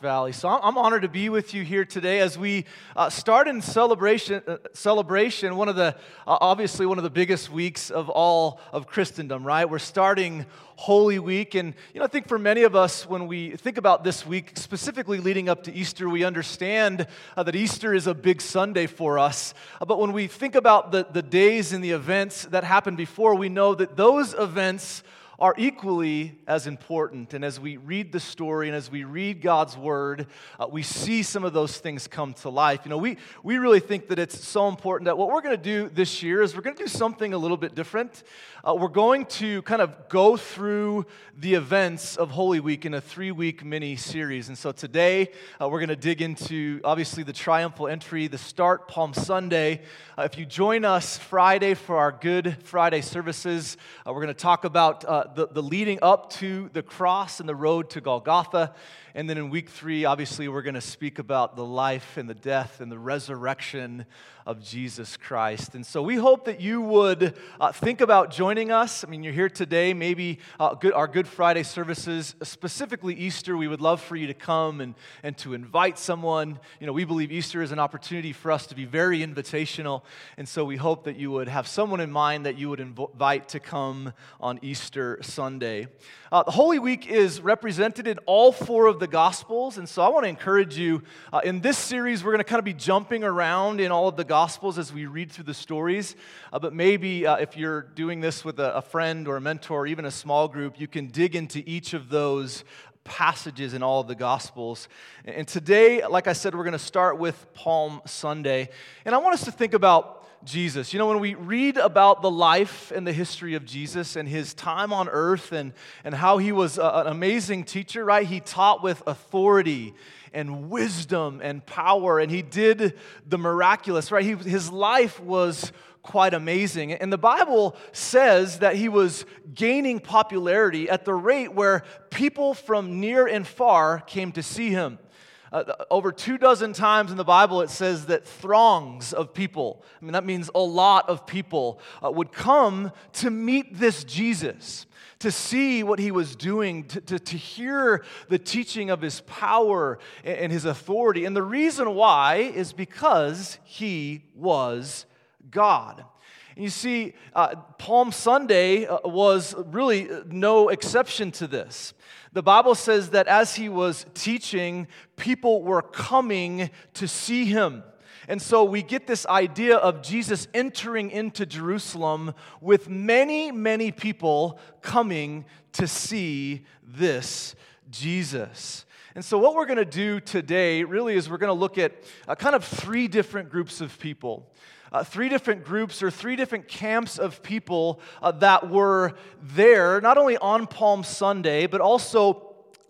Valley. So I'm honored to be with you here today as we uh, start in celebration. Uh, celebration, one of the uh, obviously one of the biggest weeks of all of Christendom. Right, we're starting Holy Week, and you know I think for many of us when we think about this week, specifically leading up to Easter, we understand uh, that Easter is a big Sunday for us. Uh, but when we think about the the days and the events that happened before, we know that those events are equally as important. And as we read the story and as we read God's word, uh, we see some of those things come to life. You know, we, we really think that it's so important that what we're going to do this year is we're going to do something a little bit different. Uh, we're going to kind of go through the events of Holy Week in a three week mini series. And so today uh, we're going to dig into obviously the triumphal entry, the start, Palm Sunday. Uh, if you join us Friday for our Good Friday services, uh, we're going to talk about the, the leading up to the cross and the road to Golgotha. And then in week three, obviously, we're going to speak about the life and the death and the resurrection of Jesus Christ. And so we hope that you would uh, think about joining us. I mean, you're here today, maybe uh, good, our Good Friday services, specifically Easter. We would love for you to come and, and to invite someone. You know, we believe Easter is an opportunity for us to be very invitational. And so we hope that you would have someone in mind that you would invite to come on Easter Sunday. Uh, the Holy Week is represented in all four of the Gospels, and so I want to encourage you. Uh, in this series, we're going to kind of be jumping around in all of the Gospels as we read through the stories. Uh, but maybe uh, if you're doing this with a, a friend or a mentor or even a small group, you can dig into each of those passages in all of the Gospels. And today, like I said, we're going to start with Palm Sunday. And I want us to think about Jesus. You know, when we read about the life and the history of Jesus and his time on earth and, and how he was a, an amazing teacher, right? He taught with authority and wisdom and power, and he did the miraculous, right? He, his life was quite amazing. And the Bible says that he was gaining popularity at the rate where people from near and far came to see him. Uh, over two dozen times in the Bible, it says that throngs of people, I mean, that means a lot of people, uh, would come to meet this Jesus, to see what he was doing, to, to, to hear the teaching of his power and, and his authority. And the reason why is because he was God. You see, uh, Palm Sunday uh, was really no exception to this. The Bible says that as he was teaching, people were coming to see him. And so we get this idea of Jesus entering into Jerusalem with many, many people coming to see this Jesus. And so, what we're going to do today really is we're going to look at uh, kind of three different groups of people uh, three different groups or three different camps of people uh, that were there, not only on Palm Sunday, but also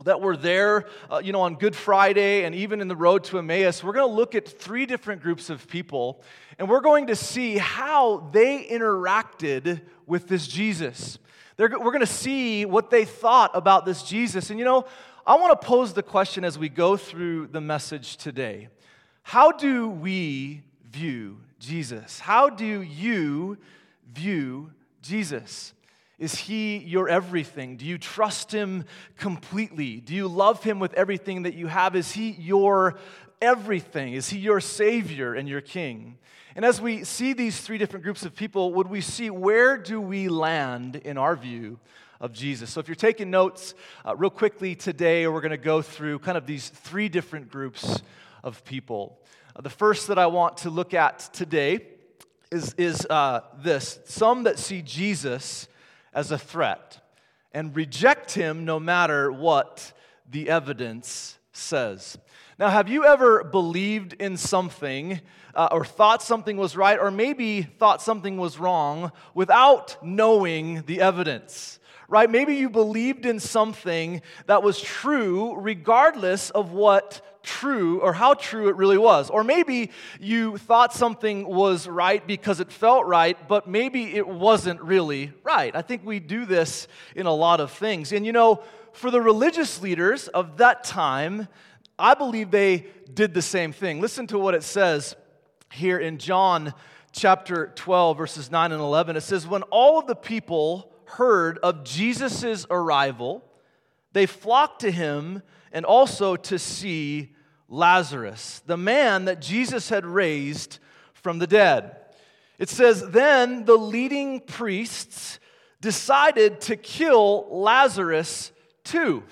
that were there, uh, you know, on Good Friday and even in the road to Emmaus. We're going to look at three different groups of people, and we're going to see how they interacted with this Jesus. They're, we're going to see what they thought about this Jesus. And you know, I want to pose the question as we go through the message today How do we view Jesus? How do you view Jesus? Is he your everything? Do you trust him completely? Do you love him with everything that you have? Is he your everything? Is he your Savior and your King? And as we see these three different groups of people, would we see where do we land in our view of Jesus? So if you're taking notes, uh, real quickly today, we're going to go through kind of these three different groups of people. The first that I want to look at today is, is uh, this some that see Jesus as a threat and reject him no matter what the evidence says. Now, have you ever believed in something uh, or thought something was right or maybe thought something was wrong without knowing the evidence? Right? Maybe you believed in something that was true regardless of what true or how true it really was. Or maybe you thought something was right because it felt right, but maybe it wasn't really right. I think we do this in a lot of things. And you know, for the religious leaders of that time, I believe they did the same thing. Listen to what it says here in John chapter 12, verses 9 and 11. It says, When all of the people heard of Jesus' arrival, they flocked to him and also to see Lazarus, the man that Jesus had raised from the dead. It says, Then the leading priests decided to kill Lazarus too.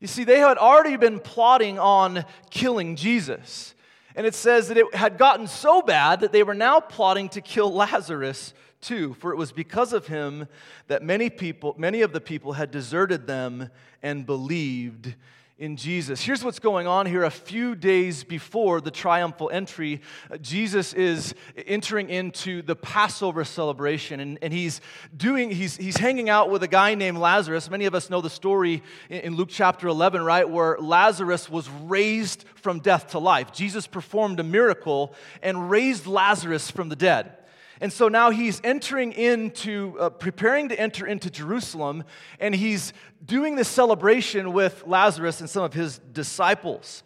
You see, they had already been plotting on killing Jesus. And it says that it had gotten so bad that they were now plotting to kill Lazarus too, for it was because of him that many people, many of the people had deserted them and believed in Jesus. Here's what's going on here. A few days before the triumphal entry, uh, Jesus is entering into the Passover celebration, and, and he's doing, he's, he's hanging out with a guy named Lazarus. Many of us know the story in, in Luke chapter 11, right, where Lazarus was raised from death to life. Jesus performed a miracle and raised Lazarus from the dead. And so now he's entering into, uh, preparing to enter into Jerusalem, and he's doing this celebration with Lazarus and some of his disciples.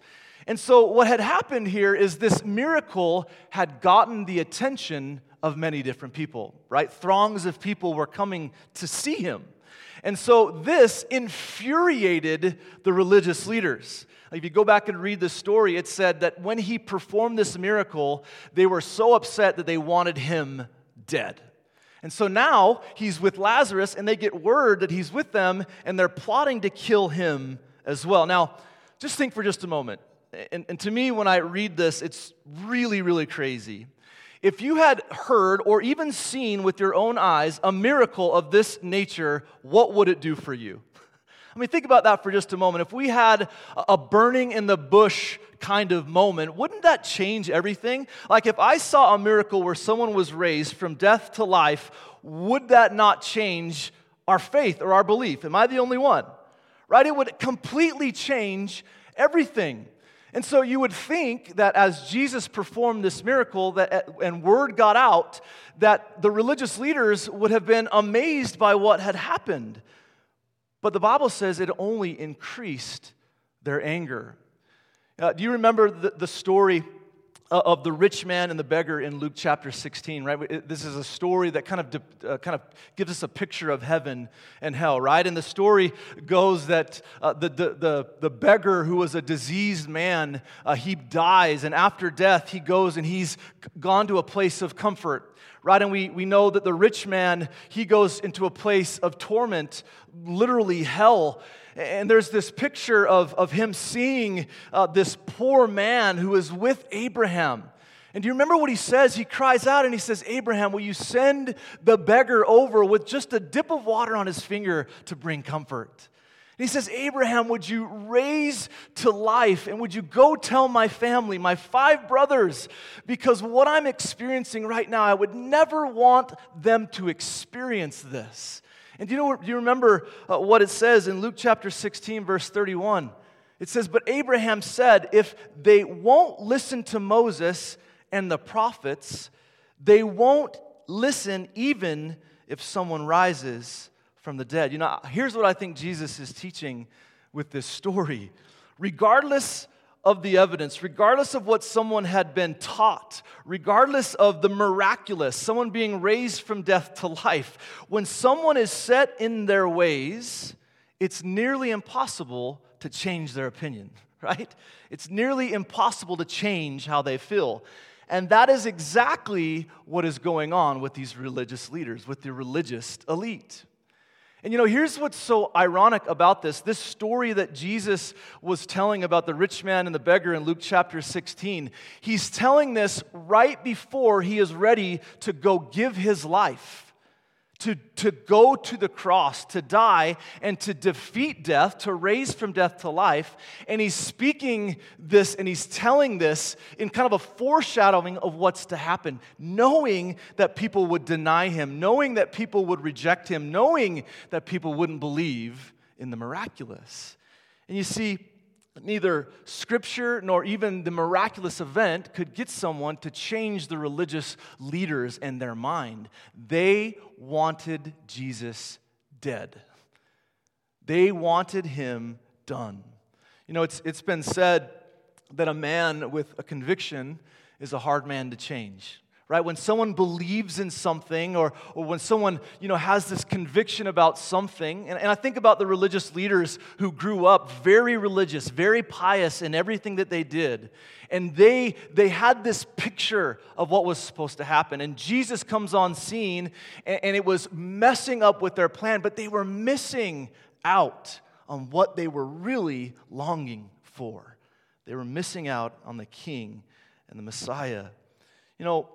And so what had happened here is this miracle had gotten the attention of many different people, right? Throngs of people were coming to see him. And so this infuriated the religious leaders. If you go back and read the story, it said that when he performed this miracle, they were so upset that they wanted him dead. And so now he's with Lazarus, and they get word that he's with them, and they're plotting to kill him as well. Now, just think for just a moment. And, and, to me, when I read this, it's really, really crazy. If you had heard or even seen with your own eyes a miracle of this nature, what would it do for you? I mean, think about that for just a moment. If we had a burning in the bush kind of moment, wouldn't that change everything? Like if I saw a miracle where someone was raised from death to life, would that not change our faith or our belief? Am I the only one? Right? It would completely change everything. And so you would think that as Jesus performed this miracle that, eh, and word got out, that the religious leaders would have been amazed by what had happened. But the Bible says it only increased their anger. Uh, do you remember the, the story uh, of the rich man and the beggar in Luke chapter 16, right? This is a story that kind of, uh, kind of gives us a picture of heaven and hell, right? And the story goes that uh, the, the, the, the, beggar who was a diseased man, uh, he dies, and after death, he goes and he's gone to a place of comfort right? And we, we know that the rich man, he goes into a place of torment, literally hell. And there's this picture of, of him seeing uh, this poor man who is with Abraham. And do you remember what he says? He cries out and he says, Abraham, will you send the beggar over with just a dip of water on his finger to bring comfort? And he says, Abraham, would you raise to life and would you go tell my family, my five brothers, because what I'm experiencing right now, I would never want them to experience this. And do you, know, do you remember uh, what it says in Luke chapter 16, verse 31? It says, But Abraham said, If they won't listen to Moses and the prophets, they won't listen even if someone rises from the dead. You know, here's what I think Jesus is teaching with this story. Regardless of the evidence, regardless of what someone had been taught, regardless of the miraculous, someone being raised from death to life, when someone is set in their ways, it's nearly impossible to change their opinion, right? It's nearly impossible to change how they feel. And that is exactly what is going on with these religious leaders, with the religious elite. And you know, here's what's so ironic about this this story that Jesus was telling about the rich man and the beggar in Luke chapter 16. He's telling this right before he is ready to go give his life to, to go to the cross, to die, and to defeat death, to raise from death to life. And he's speaking this and he's telling this in kind of a foreshadowing of what's to happen, knowing that people would deny him, knowing that people would reject him, knowing that people wouldn't believe in the miraculous. And you see, Neither scripture nor even the miraculous event could get someone to change the religious leaders and their mind. They wanted Jesus dead, they wanted him done. You know, it's, it's been said that a man with a conviction is a hard man to change right? When someone believes in something or, or when someone, you know, has this conviction about something. And, and I think about the religious leaders who grew up very religious, very pious in everything that they did. And they, they had this picture of what was supposed to happen. And Jesus comes on scene and, and it was messing up with their plan, but they were missing out on what they were really longing for. They were missing out on the king and the Messiah. You know,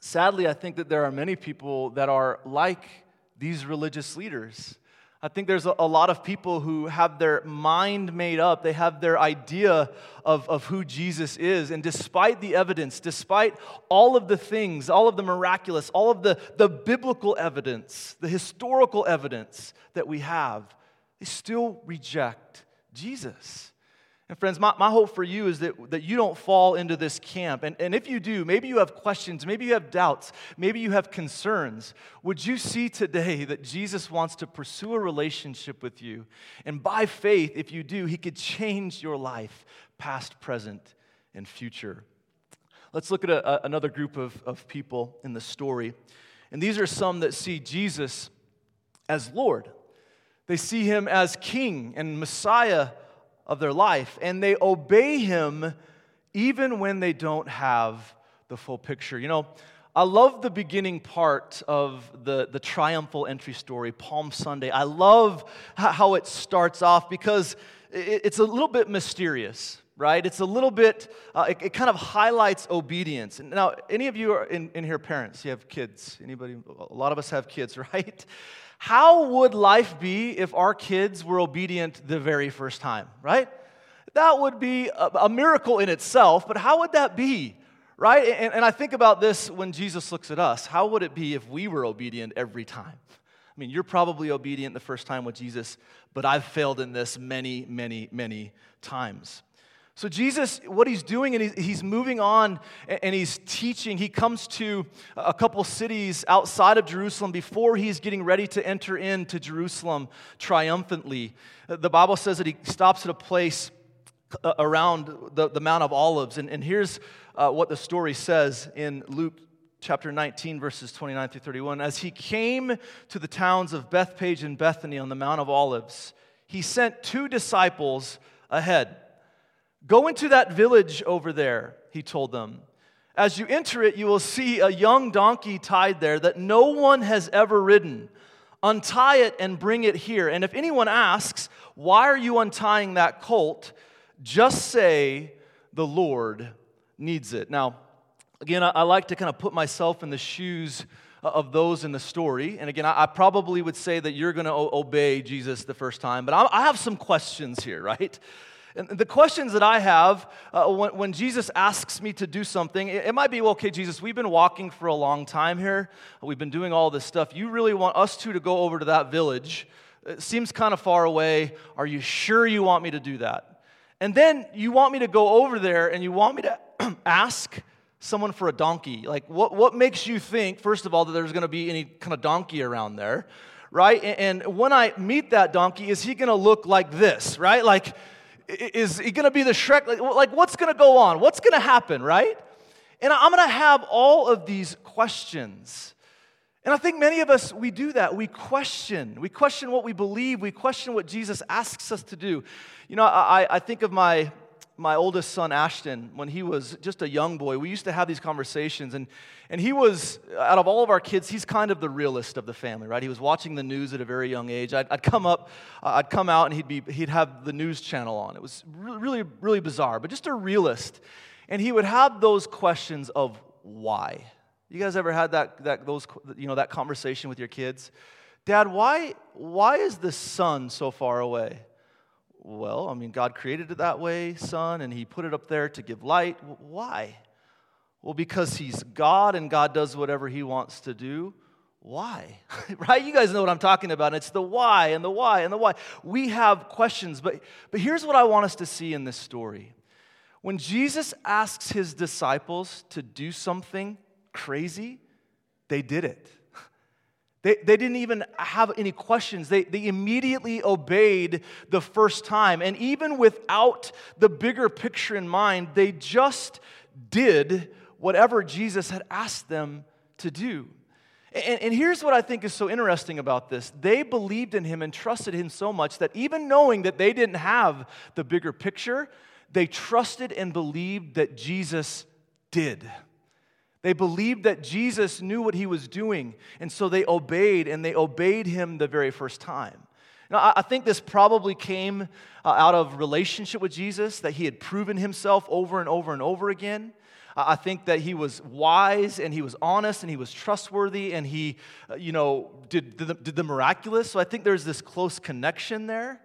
sadly, I think that there are many people that are like these religious leaders. I think there's a, lot of people who have their mind made up. They have their idea of, of who Jesus is. And despite the evidence, despite all of the things, all of the miraculous, all of the, the biblical evidence, the historical evidence that we have, they still reject Jesus. And friends, my, my hope for you is that, that you don't fall into this camp. And, and if you do, maybe you have questions, maybe you have doubts, maybe you have concerns. Would you see today that Jesus wants to pursue a relationship with you? And by faith, if you do, he could change your life, past, present, and future. Let's look at a, a, another group of, of people in the story. And these are some that see Jesus as Lord, they see him as King and Messiah of their life, and they obey him even when they don't have the full picture. You know, I love the beginning part of the, the triumphal entry story, Palm Sunday. I love how it starts off because it's a little bit mysterious, right? It's a little bit, uh, it, it, kind of highlights obedience. Now, any of you are in, in here parents? You have kids? Anybody? A lot of us have kids, right? How would life be if our kids were obedient the very first time, right? That would be a, a miracle in itself, but how would that be, right? And, and I think about this when Jesus looks at us. How would it be if we were obedient every time? I mean, you're probably obedient the first time with Jesus, but I've failed in this many, many, many times. So, Jesus, what he's doing, and he's moving on and he's teaching. He comes to a couple cities outside of Jerusalem before he's getting ready to enter into Jerusalem triumphantly. The Bible says that he stops at a place uh, around the, Mount of Olives. And, here's uh, what the story says in Luke chapter 19, verses 29 through 31. As he came to the towns of Bethphage and Bethany on the Mount of Olives, he sent two disciples ahead Go into that village over there, he told them. As you enter it, you will see a young donkey tied there that no one has ever ridden. Untie it and bring it here. And if anyone asks, Why are you untying that colt? just say, The Lord needs it. Now, again, I, like to kind of put myself in the shoes of those in the story. And again, I, probably would say that you're going to obey Jesus the first time, but I have some questions here, right? And the questions that I have uh, when, when, Jesus asks me to do something, it, it, might be, well, okay, Jesus, we've been walking for a long time here. We've been doing all this stuff. You really want us two to go over to that village? It seems kind of far away. Are you sure you want me to do that? And then you want me to go over there and you want me to ask someone for a donkey. Like, what, what makes you think, first of all, that there's going to be any kind of donkey around there? Right? And, and when I meet that donkey, is he going to look like this? Right? Like, is he going to be the Shrek? Like, what's going to go on? What's going to happen, right? And I'm going to have all of these questions. And I think many of us, we do that. We question. We question what we believe. We question what Jesus asks us to do. You know, I, I think of my, my oldest son, Ashton, when he was just a young boy. We used to have these conversations, and and he was, out of all of our kids, he's kind of the realist of the family, right? He was watching the news at a very young age. I'd, I'd come up, I'd come out, and he'd, be, he'd have the news channel on. It was really, really bizarre, but just a realist. And he would have those questions of why. You guys ever had that, that, those, you know, that conversation with your kids? Dad, why, why is the sun so far away? Well, I mean, God created it that way, son, and he put it up there to give light. Why? Well, because he's God and God does whatever he wants to do. Why? right? You guys know what I'm talking about. It's the why and the why and the why. We have questions, but, but here's what I want us to see in this story. When Jesus asks his disciples to do something crazy, they did it. They, they didn't even have any questions. They, they immediately obeyed the first time. And even without the bigger picture in mind, they just did whatever Jesus had asked them to do. And, and, here's what I think is so interesting about this. They believed in him and trusted him so much that even knowing that they didn't have the bigger picture, they trusted and believed that Jesus did. They believed that Jesus knew what he was doing, and so they obeyed, and they obeyed him the very first time. Now, I think this probably came uh, out of relationship with Jesus, that he had proven himself over and over and over again. I think that he was wise and he was honest and he was trustworthy and he, uh, you know, did, did the, did the miraculous. So I think there's this close connection there.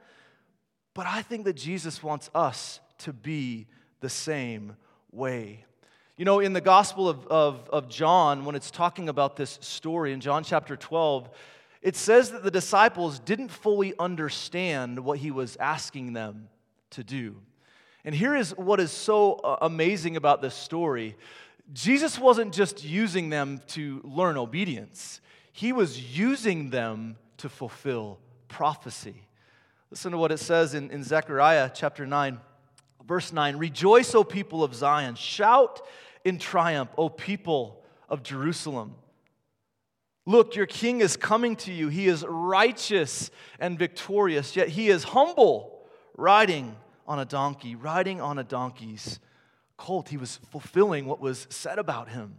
But I think that Jesus wants us to be the same way. You know, in the Gospel of, of, of John, when it's talking about this story in John chapter 12, it says that the disciples didn't fully understand what he was asking them to do. And here is what is so uh, amazing about this story Jesus wasn't just using them to learn obedience, he was using them to fulfill prophecy. Listen to what it says in, in Zechariah chapter 9, verse 9 Rejoice, O people of Zion, shout in triumph, O people of Jerusalem. Look, your king is coming to you. He is righteous and victorious, yet he is humble, riding on a donkey, riding on a donkey's colt. He was fulfilling what was said about him.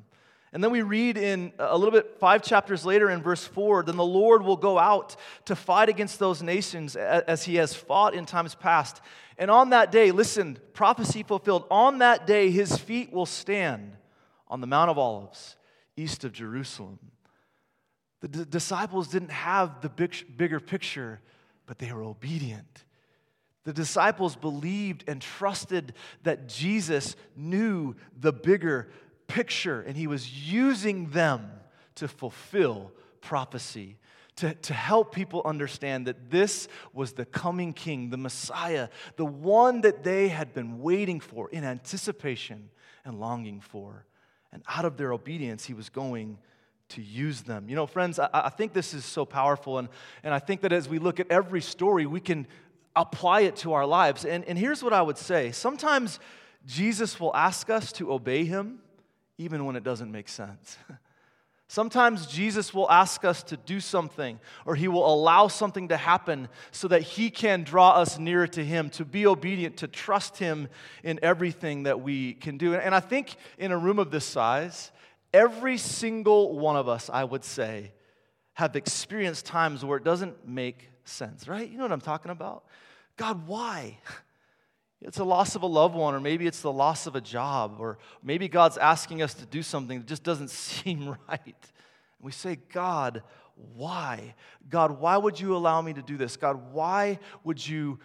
And then we read in a little bit, five chapters later in verse 4 then the Lord will go out to fight against those nations as he has fought in times past. And on that day, listen, prophecy fulfilled, on that day his feet will stand on the Mount of Olives, east of Jerusalem. The d- disciples didn't have the big, bigger picture, but they were obedient. The disciples believed and trusted that Jesus knew the bigger picture, and he was using them to fulfill prophecy, to, to help people understand that this was the coming king, the Messiah, the one that they had been waiting for in anticipation and longing for. And out of their obedience, he was going to use them. You know, friends, I, I, think this is so powerful. And, and I think that as we look at every story, we can apply it to our lives. And, and here's what I would say sometimes Jesus will ask us to obey him even when it doesn't make sense. Sometimes Jesus will ask us to do something, or He will allow something to happen so that He can draw us nearer to Him, to be obedient, to trust Him in everything that we can do. And I think in a room of this size, every single one of us, I would say, have experienced times where it doesn't make sense, right? You know what I'm talking about? God, why? It's a loss of a loved one, or maybe it's the loss of a job, or maybe God's asking us to do something that just doesn't seem right. And we say, God, why? God, why would you allow me to do this? God, why would you,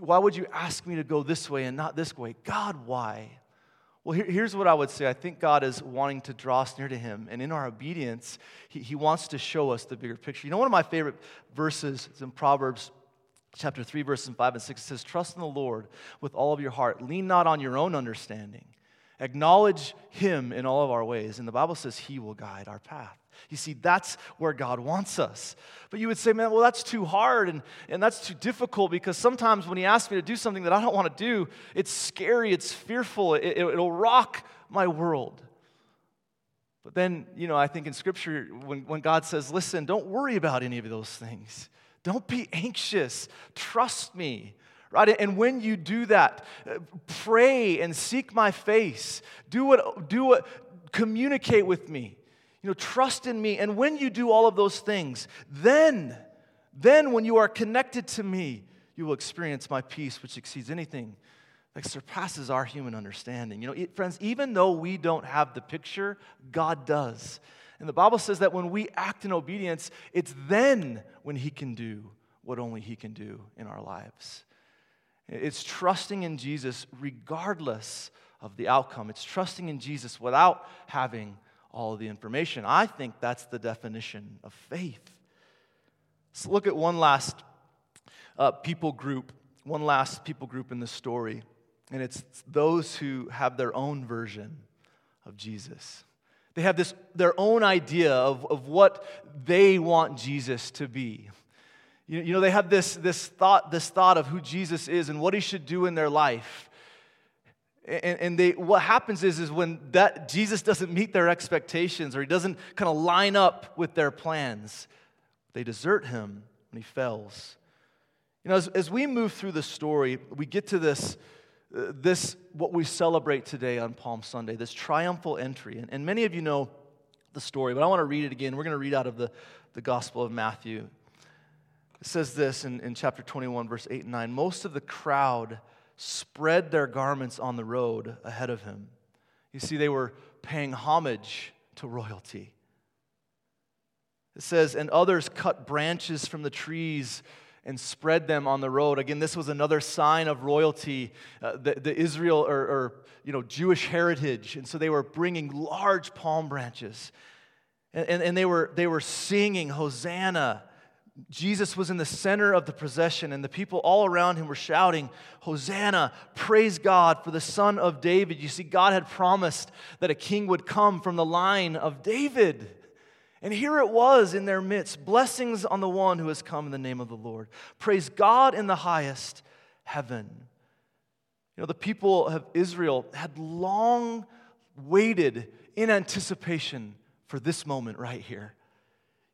why would you ask me to go this way and not this way? God, why? Well, here, here's what I would say. I think God is wanting to draw us near to Him. And in our obedience, He, he wants to show us the bigger picture. You know, one of my favorite verses is in Proverbs chapter 3, verses 5 and 6. It says, Trust in the Lord with all of your heart. Lean not on your own understanding. Acknowledge Him in all of our ways. And the Bible says He will guide our path. You see, that's where God wants us. But you would say, man, well, that's too hard and, and that's too difficult because sometimes when He asks me to do something that I don't want to do, it's scary, it's fearful, it, it, it'll rock my world. But then, you know, I think in Scripture, when, when God says, listen, don't worry about any of those things, don't be anxious, trust me. Right? And when you do that, uh, pray and seek my face. Do what, do what, communicate with me. You know, trust in me. And when you do all of those things, then, then when you are connected to me, you will experience my peace, which exceeds anything that surpasses our human understanding. You know, friends, even though we don't have the picture, God does. And the Bible says that when we act in obedience, it's then when He can do what only He can do in our lives. It's trusting in Jesus regardless of the outcome. It's trusting in Jesus without having all the information. I think that's the definition of faith. Let's look at one last uh, people group, one last people group in the story, and it's those who have their own version of Jesus. They have this, their own idea of, of what they want Jesus to be. You, you know, they have this, this, thought, this thought of who Jesus is and what he should do in their life. And, and they, what happens is, is when that Jesus doesn't meet their expectations or he doesn't kind of line up with their plans, they desert him when he fails. You know, as, as we move through the story, we get to this, this, what we celebrate today on Palm Sunday, this triumphal entry. And, and many of you know the story, but I want to read it again. We're going to read out of the, the Gospel of Matthew. It says this in, in chapter 21, verse 8 and 9 Most of the crowd spread their garments on the road ahead of him. You see, they were paying homage to royalty. It says, and others cut branches from the trees and spread them on the road. Again, this was another sign of royalty, uh, the, the, Israel or, or, you know Jewish heritage, and so they were bringing large palm branches, and, and, and they were they were singing Hosanna Jesus was in the center of the procession, and the people all around him were shouting, Hosanna, praise God for the son of David. You see, God had promised that a king would come from the line of David. And here it was in their midst blessings on the one who has come in the name of the Lord. Praise God in the highest heaven. You know, the people of Israel had long waited in anticipation for this moment right here.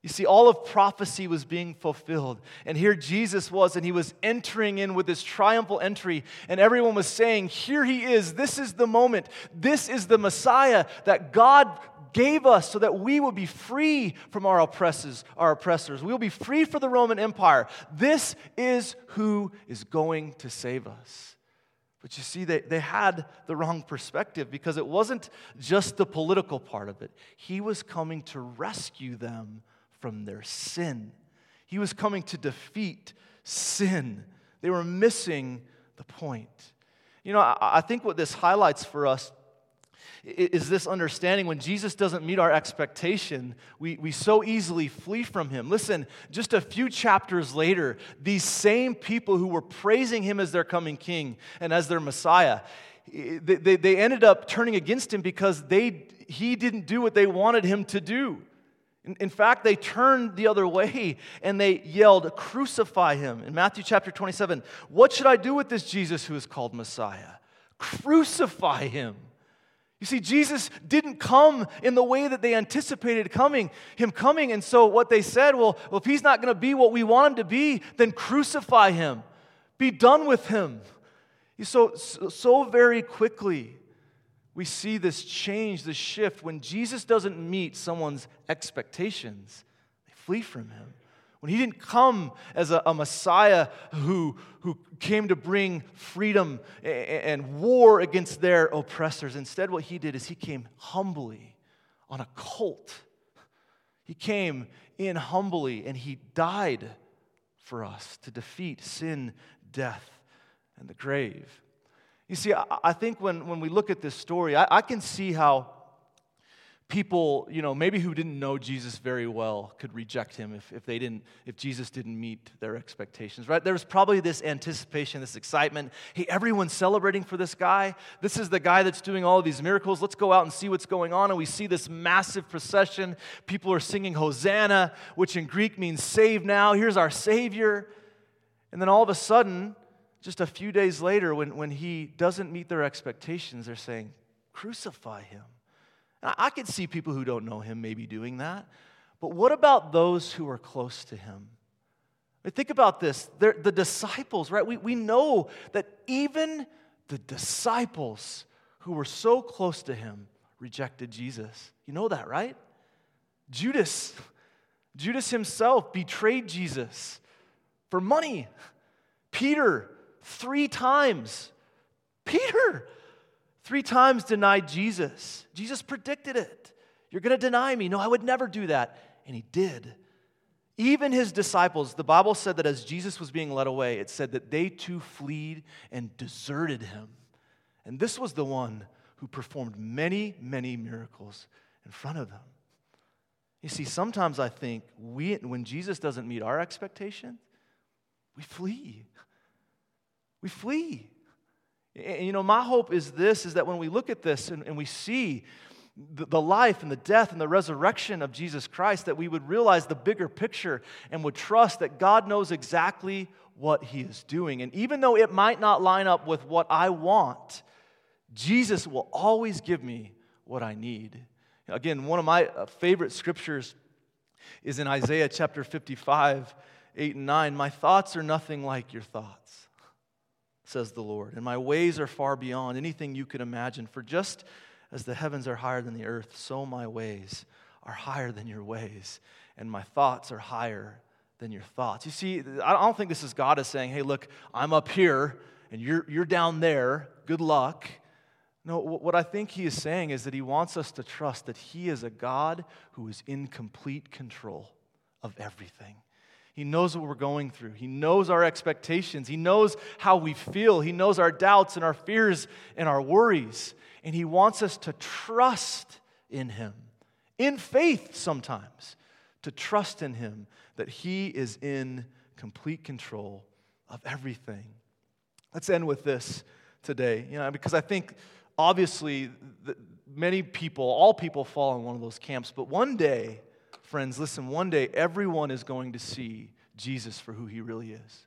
You see, all of prophecy was being fulfilled. And here Jesus was, and he was entering in with this triumphal entry. And everyone was saying, Here he is. This is the moment. This is the Messiah that God gave us so that we would be free from our oppressors, our oppressors. We will be free for the Roman Empire. This is who is going to save us. But you see, they, they had the wrong perspective because it wasn't just the political part of it. He was coming to rescue them from their sin. He was coming to defeat sin. They were missing the point. You know, I, I think what this highlights for us is this understanding when Jesus doesn't meet our expectation, we, we so easily flee from him. Listen, just a few chapters later, these same people who were praising him as their coming king and as their Messiah, they, they, they ended up turning against him because they, he didn't do what they wanted him to do. In, in, fact, they turned the other way and they yelled, Crucify him. In Matthew chapter 27, what should I do with this Jesus who is called Messiah? Crucify him. You see, Jesus didn't come in the way that they anticipated coming, him coming. And so what they said, well, if he's not going to be what we want him to be, then crucify him. Be done with him. So, so very quickly, we see this change, this shift. When Jesus doesn't meet someone's expectations, they flee from him. When he didn't come as a, a Messiah who, who came to bring freedom and, and war against their oppressors, instead, what he did is he came humbly on a colt. He came in humbly and he died for us to defeat sin, death, and the grave. You see, I, I think when, when we look at this story, I, I can see how people, you know, maybe who didn't know Jesus very well could reject him if, if they didn't, if Jesus didn't meet their expectations, right? There was probably this anticipation, this excitement. Hey, everyone's celebrating for this guy. This is the guy that's doing all of these miracles. Let's go out and see what's going on. And we see this massive procession. People are singing Hosanna, which in Greek means save now. Here's our Savior. And then all of a sudden, just a few days later, when, when he doesn't meet their expectations, they're saying, Crucify him. I could see people who don't know him maybe doing that. But what about those who are close to him? I mean, think about this. They're, the disciples, right? We, we know that even the disciples who were so close to him rejected Jesus. You know that, right? Judas, Judas himself betrayed Jesus for money. Peter three times. Peter, three times denied Jesus. Jesus predicted it. You're going to deny me. No, I would never do that. And he did. Even his disciples, the Bible said that as Jesus was being led away, it said that they too fled and deserted him. And this was the one who performed many, many miracles in front of them. You see, sometimes I think we, when Jesus doesn't meet our expectation, we flee. We flee. And you know, my hope is this is that when we look at this and, and we see the, the life and the death and the resurrection of Jesus Christ, that we would realize the bigger picture and would trust that God knows exactly what He is doing. And even though it might not line up with what I want, Jesus will always give me what I need. Again, one of my uh, favorite scriptures is in Isaiah chapter 55, 8 and 9. My thoughts are nothing like your thoughts, says the Lord, and my ways are far beyond anything you could imagine. For just as the heavens are higher than the earth, so my ways are higher than your ways, and my thoughts are higher than your thoughts. You see, I don't think this is God is saying, hey, look, I'm up here and you're, you're down there. Good luck. No, what I think he is saying is that he wants us to trust that he is a God who is in complete control of everything. He knows what we're going through. He knows our expectations. He knows how we feel. He knows our doubts and our fears and our worries. And He wants us to trust in Him, in faith sometimes, to trust in Him that He is in complete control of everything. Let's end with this today, you know, because I think obviously many people, all people fall in one of those camps, but one day, friends, listen, one day everyone is going to see Jesus for who he really is.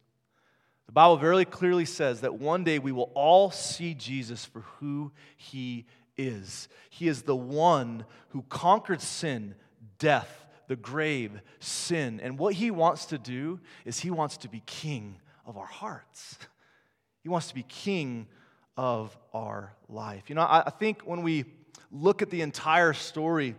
The Bible very clearly says that one day we will all see Jesus for who he is. He is the one who conquered sin, death, the grave, sin. And what he wants to do is he wants to be king of our hearts. He wants to be king of our life. You know, I, think when we look at the entire story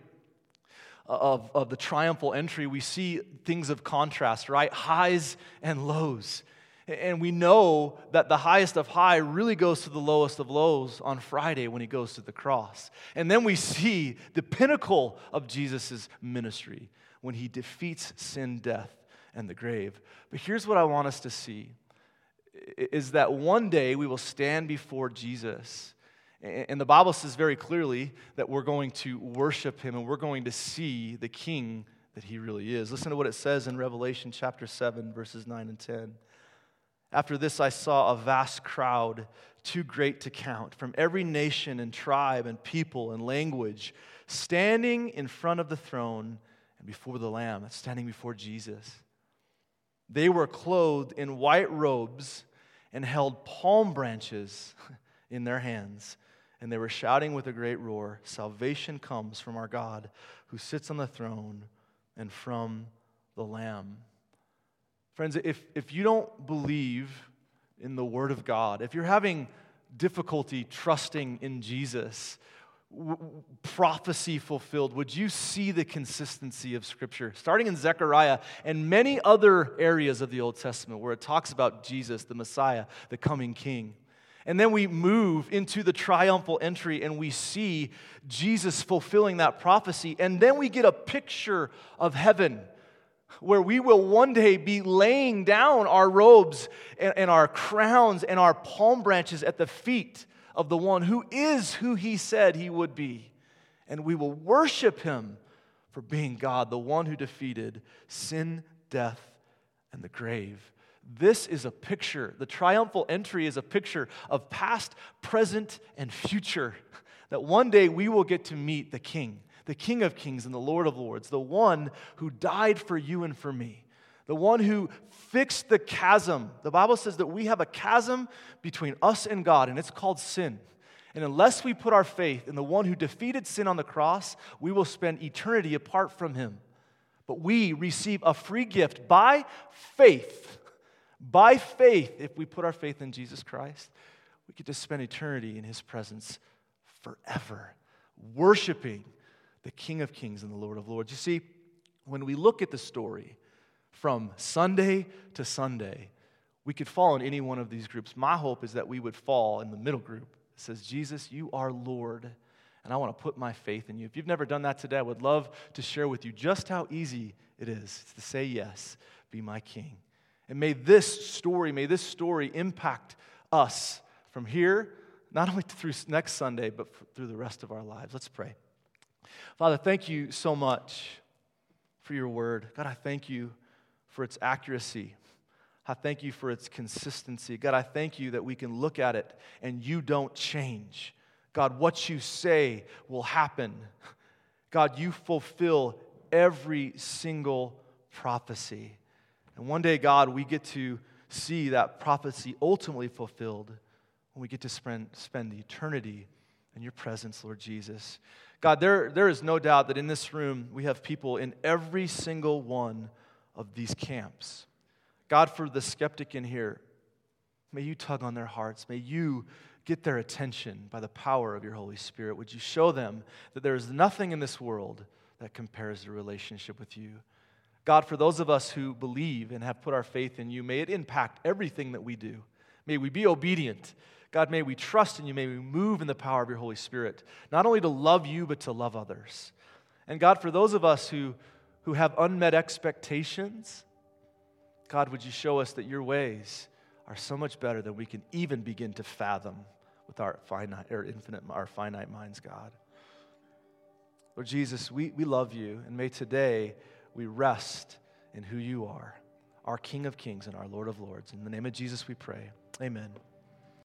of, of the triumphal entry, we see things of contrast, right? Highs and lows. And we know that the highest of high really goes to the lowest of lows on Friday when he goes to the cross. And then we see the pinnacle of Jesus' ministry when he defeats sin, death, and the grave. But here's what I want us to see is that one day we will stand before Jesus. And the Bible says very clearly that we're going to worship him and we're going to see the king that he really is. Listen to what it says in Revelation chapter 7, verses 9 and 10. After this, I saw a vast crowd, too great to count, from every nation and tribe and people and language, standing in front of the throne and before the Lamb, standing before Jesus. They were clothed in white robes and held palm branches in their hands. And they were shouting with a great roar Salvation comes from our God who sits on the throne and from the Lamb. Friends, if, if you don't believe in the Word of God, if you're having difficulty trusting in Jesus, prophecy fulfilled, would you see the consistency of Scripture? Starting in Zechariah and many other areas of the Old Testament where it talks about Jesus, the Messiah, the coming King. And then we move into the triumphal entry and we see Jesus fulfilling that prophecy. And then we get a picture of heaven where we will one day be laying down our robes and, and our crowns and our palm branches at the feet of the one who is who he said he would be. And we will worship him for being God, the one who defeated sin, death, and the grave. This is a picture. The triumphal entry is a picture of past, present, and future. That one day we will get to meet the King, the King of Kings and the Lord of Lords, the one who died for you and for me the one who fixed the chasm. The Bible says that we have a chasm between us and God, and it's called sin. And unless we put our faith in the one who defeated sin on the cross, we will spend eternity apart from him. But we receive a free gift by faith. By faith, if we put our faith in Jesus Christ, we get to spend eternity in his presence forever, worshiping the King of Kings and the Lord of Lords. You see, when we look at the story, from Sunday to Sunday, we could fall in any one of these groups. My hope is that we would fall in the middle group. It says, Jesus, you are Lord, and I want to put my faith in you. If you've never done that today, I would love to share with you just how easy it is to say yes, be my king. And may this story, may this story impact us from here, not only through next Sunday, but through the rest of our lives. Let's pray. Father, thank you so much for your word. God, I thank you for its accuracy. I thank you for its consistency. God, I thank you that we can look at it and you don't change. God, what you say will happen. God, you fulfill every single prophecy. And one day, God, we get to see that prophecy ultimately fulfilled when we get to spend, spend eternity in your presence, Lord Jesus. God, there, there is no doubt that in this room we have people in every single one of these camps. God, for the skeptic in here, may you tug on their hearts. May you get their attention by the power of your Holy Spirit. Would you show them that there is nothing in this world that compares to relationship with you? God, for those of us who believe and have put our faith in you, may it impact everything that we do. May we be obedient. God, may we trust in you. May we move in the power of your Holy Spirit, not only to love you, but to love others. And God, for those of us who, who have unmet expectations, God, would you show us that your ways are so much better than we can even begin to fathom with our finite or infinite, our finite minds, God. Lord Jesus, we, we love you, and may today we rest in who you are, our King of Kings and our Lord of Lords. In the name of Jesus, we pray. Amen.